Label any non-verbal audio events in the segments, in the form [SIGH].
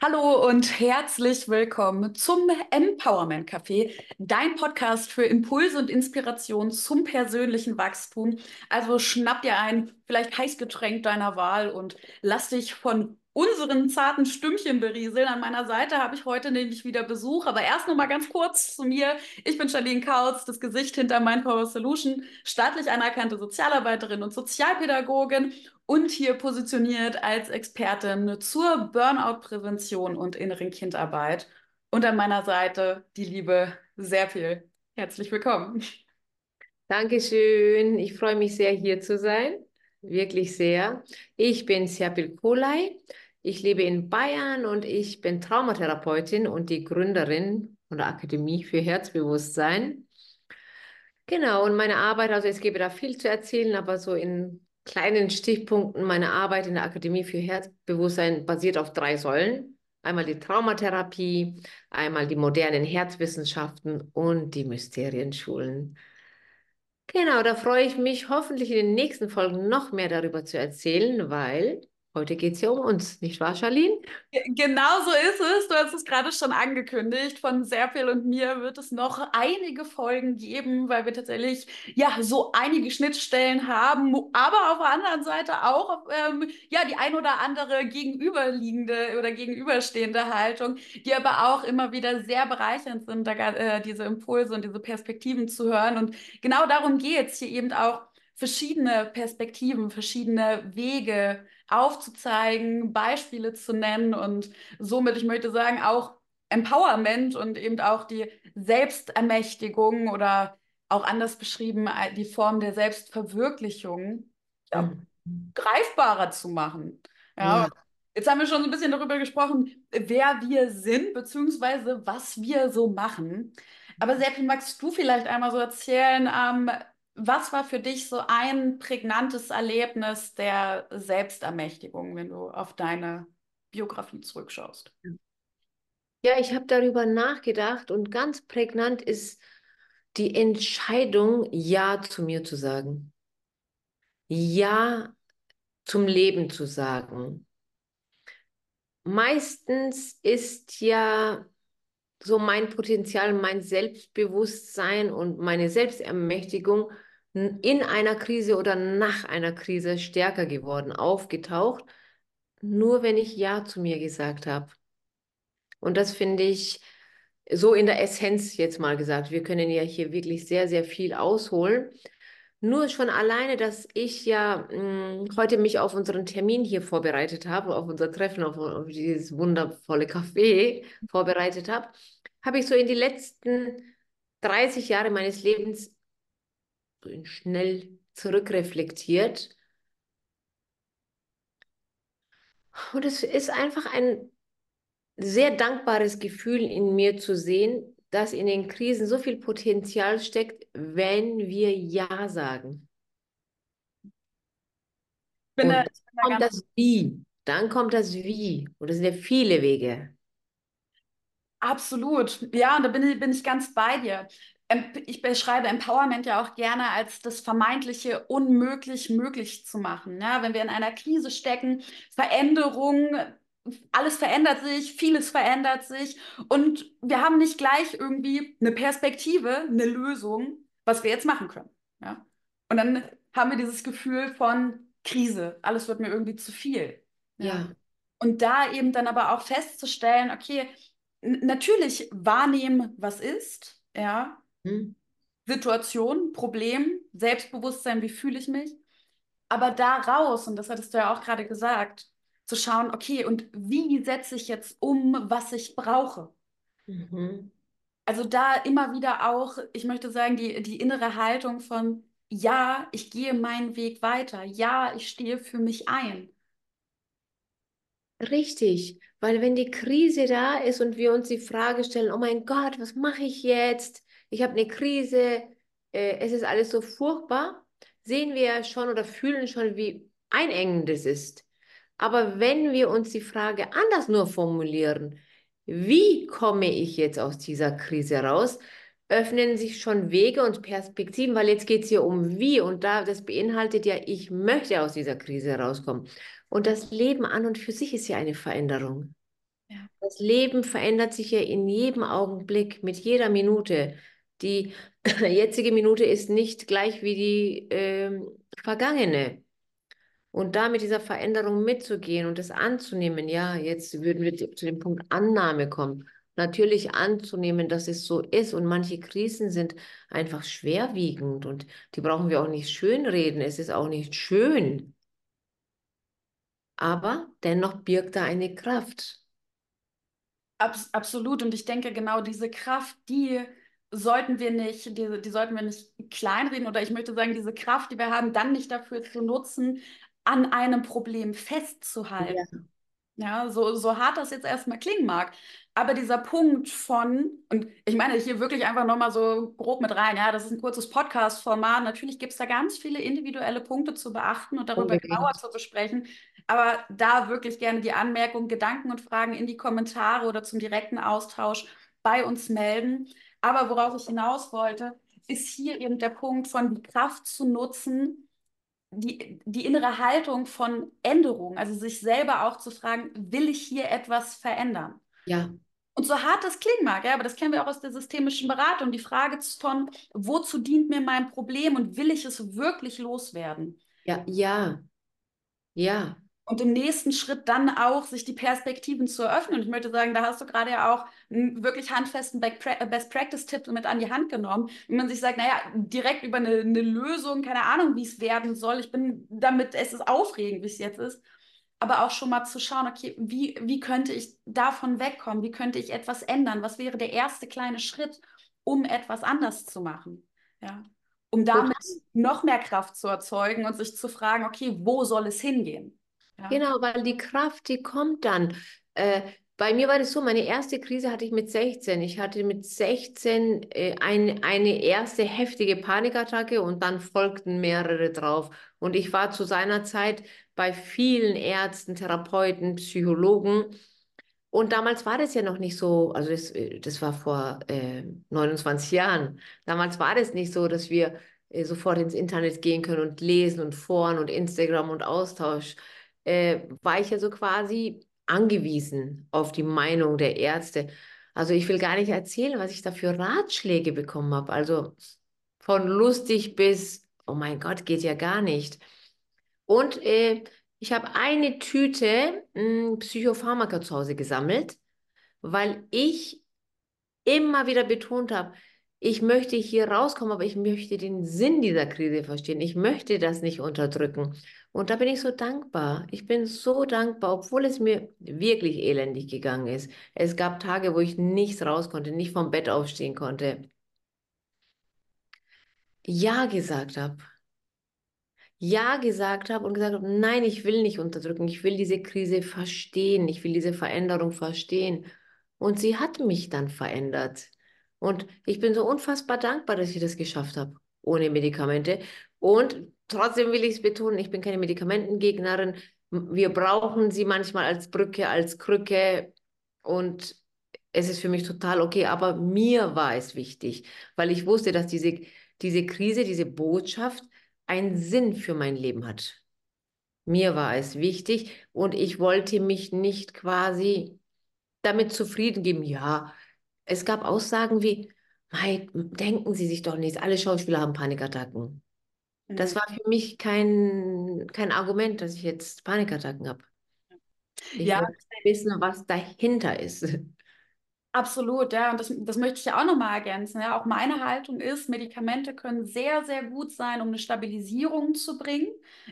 Hallo und herzlich willkommen zum Empowerment Café, dein Podcast für Impulse und Inspiration zum persönlichen Wachstum. Also schnapp dir ein vielleicht Heißgetränk deiner Wahl und lass dich von unseren zarten Stimmchen berieseln. An meiner Seite habe ich heute nämlich wieder Besuch, aber erst noch mal ganz kurz zu mir. Ich bin Charlene Kautz, das Gesicht hinter Mindpower Solution, staatlich anerkannte Sozialarbeiterin und Sozialpädagogin und hier positioniert als Expertin zur Burnout-Prävention und inneren Kindarbeit. Und an meiner Seite die liebe Serpil. Herzlich willkommen. Dankeschön. Ich freue mich sehr, hier zu sein. Wirklich sehr. Ich bin Serpil Kolai. Ich lebe in Bayern und ich bin Traumatherapeutin und die Gründerin von der Akademie für Herzbewusstsein. Genau, und meine Arbeit, also es gäbe da viel zu erzählen, aber so in kleinen Stichpunkten, meine Arbeit in der Akademie für Herzbewusstsein basiert auf drei Säulen. Einmal die Traumatherapie, einmal die modernen Herzwissenschaften und die Mysterienschulen. Genau, da freue ich mich hoffentlich in den nächsten Folgen noch mehr darüber zu erzählen, weil Heute geht es ja um uns, nicht wahr, Charlene? Genau so ist es. Du hast es gerade schon angekündigt. Von Serpil und mir wird es noch einige Folgen geben, weil wir tatsächlich ja so einige Schnittstellen haben, aber auf der anderen Seite auch ähm, ja die ein oder andere gegenüberliegende oder gegenüberstehende Haltung, die aber auch immer wieder sehr bereichernd sind, da, äh, diese Impulse und diese Perspektiven zu hören. Und genau darum geht es hier eben auch verschiedene Perspektiven, verschiedene Wege aufzuzeigen, Beispiele zu nennen und somit, ich möchte sagen, auch Empowerment und eben auch die Selbstermächtigung oder auch anders beschrieben, äh, die Form der Selbstverwirklichung ja, mhm. greifbarer zu machen. Ja, ja. Jetzt haben wir schon so ein bisschen darüber gesprochen, wer wir sind, beziehungsweise was wir so machen. Aber Seppi, magst du vielleicht einmal so erzählen, ähm, was war für dich so ein prägnantes Erlebnis der Selbstermächtigung, wenn du auf deine Biografie zurückschaust? Ja, ich habe darüber nachgedacht und ganz prägnant ist die Entscheidung, Ja zu mir zu sagen. Ja zum Leben zu sagen. Meistens ist ja so mein Potenzial, mein Selbstbewusstsein und meine Selbstermächtigung in einer Krise oder nach einer Krise stärker geworden, aufgetaucht, nur wenn ich Ja zu mir gesagt habe. Und das finde ich so in der Essenz jetzt mal gesagt. Wir können ja hier wirklich sehr, sehr viel ausholen. Nur schon alleine, dass ich ja mh, hm, heute mich auf unseren Termin hier vorbereitet habe, auf unser Treffen, auf, auf dieses wundervolle Café vorbereitet habe, habe ich so in die letzten 30 Jahre meines Lebens schnell zurückreflektiert. Und es ist einfach ein sehr dankbares Gefühl in mir zu sehen, dass in den Krisen so viel Potenzial steckt, wenn wir Ja sagen. Und dann kommt das Wie. Dann kommt das Wie. Und das sind ja viele Wege. Absolut. Ja, und da bin ich, bin ich ganz bei dir. Ich beschreibe Empowerment ja auch gerne als das vermeintliche unmöglich möglich zu machen. Ja, wenn wir in einer Krise stecken, Veränderung, alles verändert sich, vieles verändert sich und wir haben nicht gleich irgendwie eine Perspektive, eine Lösung, was wir jetzt machen können. Ja? Und dann haben wir dieses Gefühl von Krise, alles wird mir irgendwie zu viel. Ja. ja. Und da eben dann aber auch festzustellen, okay, natürlich wahrnehmen, was ist, ja. Situation, Problem, Selbstbewusstsein, wie fühle ich mich. Aber da raus, und das hattest du ja auch gerade gesagt, zu schauen, okay, und wie setze ich jetzt um, was ich brauche? Mhm. Also da immer wieder auch, ich möchte sagen, die, die innere Haltung von, ja, ich gehe meinen Weg weiter, ja, ich stehe für mich ein. Richtig, weil wenn die Krise da ist und wir uns die Frage stellen, oh mein Gott, was mache ich jetzt? Ich habe eine Krise, äh, es ist alles so furchtbar, sehen wir ja schon oder fühlen schon, wie einengend es ist. Aber wenn wir uns die Frage anders nur formulieren, wie komme ich jetzt aus dieser Krise raus, öffnen sich schon Wege und Perspektiven, weil jetzt geht es hier um wie und da, das beinhaltet ja, ich möchte aus dieser Krise rauskommen. Und das Leben an und für sich ist ja eine Veränderung. Ja. Das Leben verändert sich ja in jedem Augenblick, mit jeder Minute. Die [LAUGHS] jetzige Minute ist nicht gleich wie die äh, vergangene. Und da mit dieser Veränderung mitzugehen und das anzunehmen, ja, jetzt würden wir zu dem Punkt Annahme kommen. Natürlich anzunehmen, dass es so ist und manche Krisen sind einfach schwerwiegend und die brauchen wir auch nicht schönreden. Es ist auch nicht schön. Aber dennoch birgt da eine Kraft. Abs absolut. Und ich denke, genau diese Kraft, die sollten wir nicht, die, die sollten wir nicht kleinreden oder ich möchte sagen, diese Kraft, die wir haben, dann nicht dafür zu nutzen, an einem Problem festzuhalten. Ja. ja, so, so hart das jetzt erstmal klingen mag. Aber dieser Punkt von, und ich meine hier wirklich einfach nochmal so grob mit rein, ja, das ist ein kurzes Podcast-Format. Natürlich gibt es da ganz viele individuelle Punkte zu beachten und darüber Unbedingt. genauer zu besprechen. Aber da wirklich gerne die Anmerkungen, Gedanken und Fragen in die Kommentare oder zum direkten Austausch bei uns melden. Aber worauf ich hinaus wollte, ist hier eben der Punkt von die Kraft zu nutzen, die, die innere Haltung von Änderung, also sich selber auch zu fragen, will ich hier etwas verändern? Ja. Und so hart das klingen mag, ja, aber das kennen wir auch aus der systemischen Beratung, die Frage von, wozu dient mir mein Problem und will ich es wirklich loswerden? Ja, ja, ja. Und im nächsten Schritt dann auch sich die Perspektiven zu eröffnen. Und ich möchte sagen, da hast du gerade ja auch einen wirklich handfesten Best Practice-Tipp mit an die Hand genommen, wie man sich sagt, naja, direkt über eine, eine Lösung, keine Ahnung, wie es werden soll. Ich bin damit, es ist aufregend, wie es jetzt ist. Aber auch schon mal zu schauen, okay, wie, wie könnte ich davon wegkommen? Wie könnte ich etwas ändern? Was wäre der erste kleine Schritt, um etwas anders zu machen? Ja. Um damit noch mehr Kraft zu erzeugen und sich zu fragen, okay, wo soll es hingehen? Ja. Genau, weil die Kraft, die kommt dann. Äh, bei mir war das so, meine erste Krise hatte ich mit 16. Ich hatte mit 16 äh, ein, eine erste heftige Panikattacke und dann folgten mehrere drauf. Und ich war zu seiner Zeit bei vielen Ärzten, Therapeuten, Psychologen. Und damals war das ja noch nicht so, also das, äh, das war vor äh, 29 Jahren. Damals war das nicht so, dass wir äh, sofort ins Internet gehen können und lesen und Foren und Instagram und Austausch äh, war ich ja so quasi angewiesen auf die Meinung der Ärzte. Also ich will gar nicht erzählen, was ich da für Ratschläge bekommen habe. Also von lustig bis, oh mein Gott, geht ja gar nicht. Und äh, ich habe eine Tüte mh, hm, Psychopharmaka zu Hause gesammelt, weil ich immer wieder betont habe, ich möchte hier rauskommen, aber ich möchte den Sinn dieser Krise verstehen. Ich möchte das nicht unterdrücken. Und da bin ich so dankbar. Ich bin so dankbar, obwohl es mir wirklich elendig gegangen ist. Es gab Tage, wo ich nichts raus konnte, nicht vom Bett aufstehen konnte. Ja gesagt habe. Ja gesagt habe und gesagt habe, nein, ich will nicht unterdrücken. Ich will diese Krise verstehen. Ich will diese Veränderung verstehen. Und sie hat mich dann verändert. Und ich bin so unfassbar dankbar, dass ich das geschafft habe, ohne Medikamente. Und trotzdem will ich es betonen, ich bin keine Medikamentengegnerin. Wir brauchen sie manchmal als Brücke, als Krücke. Und es ist für mich total okay. Aber mir war es wichtig, weil ich wusste, dass diese, diese Krise, diese Botschaft einen Sinn für mein Leben hat. Mir war es wichtig und ich wollte mich nicht quasi damit zufrieden geben, ja, es gab Aussagen wie, Mike, denken Sie sich doch nichts, alle Schauspieler haben Panikattacken. Das mhm. war für mich kein, kein Argument, dass ich jetzt Panikattacken habe. Ich ja. wollte wissen, was dahinter ist. [LAUGHS] Absolut, ja, und das, das möchte ich ja auch nochmal ergänzen. Ja. Auch meine Haltung ist, Medikamente können sehr, sehr gut sein, um eine Stabilisierung zu bringen,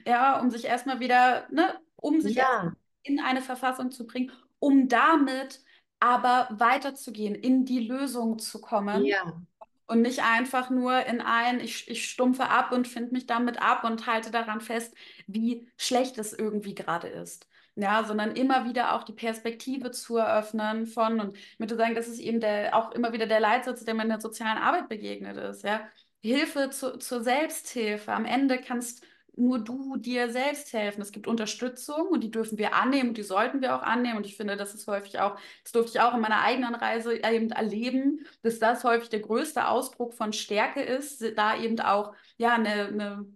ja, um sich erstmal wieder, ne, um sich ja. in eine Verfassung zu bringen, um damit aber weiterzugehen, in die Lösung zu kommen. Ja. Und nicht einfach nur in ein, ich, ich stumpfe ab und finde mich damit ab und halte daran fest, wie schlecht es irgendwie gerade ist. Ja, sondern immer wieder auch die Perspektive zu eröffnen von, und ich möchte sagen, das ist eben der, auch immer wieder der Leitsatz, der mir in der sozialen Arbeit begegnet ist, ja. Hilfe zu, zur Selbsthilfe. Am Ende kannst du nur du dir selbst helfen. Es gibt Unterstützung und die dürfen wir annehmen und die sollten wir auch annehmen. Und ich finde, das ist häufig auch, das durfte ich auch in meiner eigenen Reise eben erleben, dass das häufig der größte Ausdruck von Stärke ist, da eben auch ja eine, eine,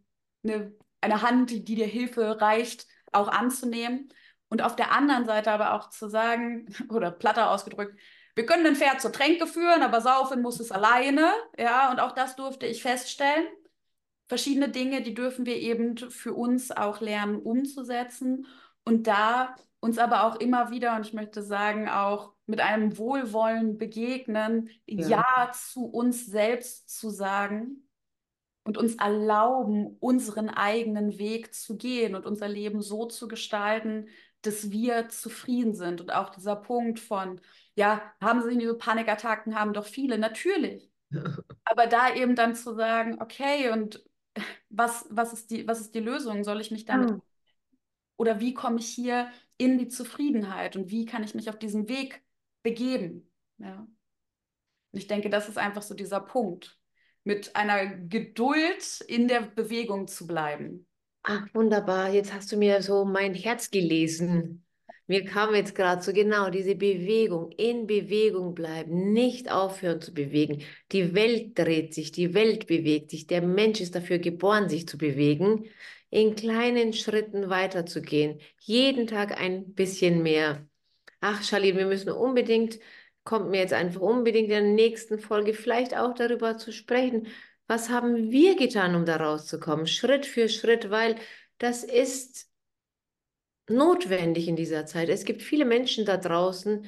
eine, eine Hand, die, die dir Hilfe reicht, auch anzunehmen. Und auf der anderen Seite aber auch zu sagen, [LAUGHS] oder platter ausgedrückt, wir können ein Pferd zur Tränke führen, aber saufen muss es alleine. Ja, und auch das durfte ich feststellen. Verschiedene Dinge, die dürfen wir eben für uns auch lernen umzusetzen. Und da uns aber auch immer wieder, und ich möchte sagen, auch mit einem Wohlwollen begegnen, ja, ja zu uns selbst zu sagen und uns erlauben, unseren eigenen Weg zu gehen und unser Leben so zu gestalten, dass wir zufrieden sind. Und auch dieser Punkt von, ja, haben sie diese Panikattacken, haben doch viele, natürlich. [LAUGHS] Aber da eben dann zu sagen, okay, und was, was, ist, die, was ist die Lösung? Soll ich mich damit. Ja. Oder wie komme ich hier in die Zufriedenheit und wie kann ich mich auf diesen Weg begeben? Ja. Und ich denke, das ist einfach so dieser Punkt, mit einer Geduld in der Bewegung zu bleiben. Ach, wunderbar. Jetzt hast du mir so mein Herz gelesen. Mir kam jetzt gerade so genau diese Bewegung, in Bewegung bleiben, nicht aufhören zu bewegen. Die Welt dreht sich, die Welt bewegt sich. Der Mensch ist dafür geboren, sich zu bewegen, in kleinen Schritten weiterzugehen. Jeden Tag ein bisschen mehr. Ach, Charlene, wir müssen unbedingt, kommt mir jetzt einfach unbedingt in der nächsten Folge vielleicht auch darüber zu sprechen, was haben wir getan, um da rauszukommen? Schritt für Schritt, weil das ist notwendig in dieser Zeit. Es gibt viele Menschen da draußen,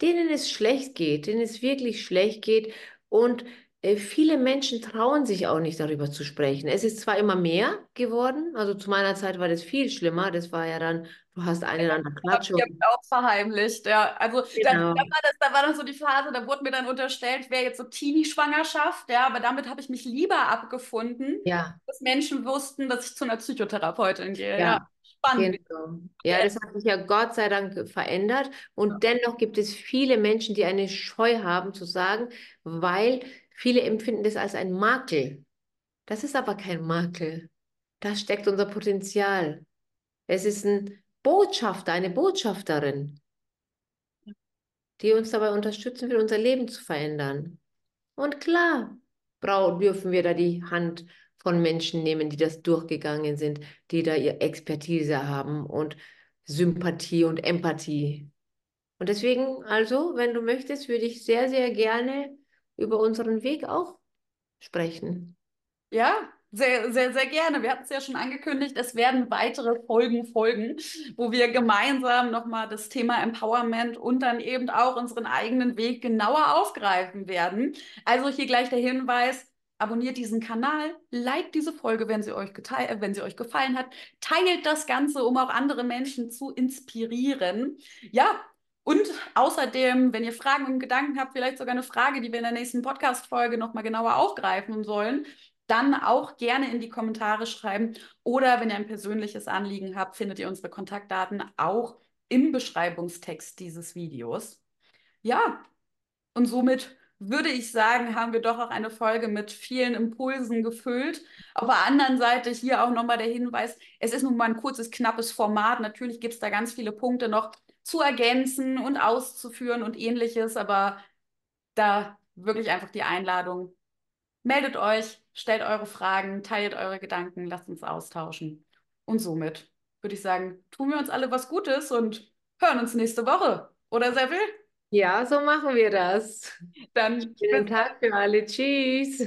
denen es schlecht geht, denen es wirklich schlecht geht und äh, viele Menschen trauen sich auch nicht darüber zu sprechen. Es ist zwar immer mehr geworden, also zu meiner Zeit war das viel schlimmer, das war ja dann Du hast einen an der Klatsche. Ich habe auch verheimlicht, ja. Also genau. da, da, war das, da war dann so die Phase, da wurde mir dann unterstellt, wäre jetzt so Teenie-Schwangerschaft, ja, aber damit habe ich mich lieber abgefunden, ja. dass Menschen wussten, dass ich zu einer Psychotherapeutin gehe. Ja. ja. Spannend. Genau. Ja, das hat sich ja Gott sei Dank verändert. Und ja. dennoch gibt es viele Menschen, die eine Scheu haben zu sagen, weil viele empfinden das als ein Makel. Das ist aber kein Makel. Da steckt unser Potenzial. Es ist ein Botschafter, eine Botschafterin, die uns dabei unterstützen will, unser Leben zu verändern. Und klar, dürfen wir da die Hand von Menschen nehmen, die das durchgegangen sind, die da ihre Expertise haben und Sympathie und Empathie. Und deswegen, also, wenn du möchtest, würde ich sehr, sehr gerne über unseren Weg auch sprechen. Ja, sehr, sehr, sehr gerne. Wir hatten es ja schon angekündigt, es werden weitere Folgen folgen, wo wir gemeinsam nochmal das Thema Empowerment und dann eben auch unseren eigenen Weg genauer aufgreifen werden. Also hier gleich der Hinweis, abonniert diesen Kanal, liked diese Folge, wenn sie euch, geteilt, äh, wenn sie euch gefallen hat, teilt das Ganze, um auch andere Menschen zu inspirieren. Ja, und außerdem, wenn ihr Fragen und Gedanken habt, vielleicht sogar eine Frage, die wir in der nächsten Podcast-Folge nochmal genauer aufgreifen sollen, dann auch gerne in die Kommentare schreiben. Oder wenn ihr ein persönliches Anliegen habt, findet ihr unsere Kontaktdaten auch im Beschreibungstext dieses Videos. Ja, und somit würde ich sagen, haben wir doch auch eine Folge mit vielen Impulsen gefüllt. Auf der anderen Seite hier auch nochmal der Hinweis, es ist nun mal ein kurzes, knappes Format. Natürlich gibt es da ganz viele Punkte noch zu ergänzen und auszuführen und ähnliches, aber da wirklich einfach die Einladung, Meldet euch, stellt eure Fragen, teilt eure Gedanken, lasst uns austauschen. Und somit würde ich sagen, tun wir uns alle was Gutes und hören uns nächste Woche. Oder Seville? Ja, so machen wir das. Dann schönen Tag für alle. Tschüss.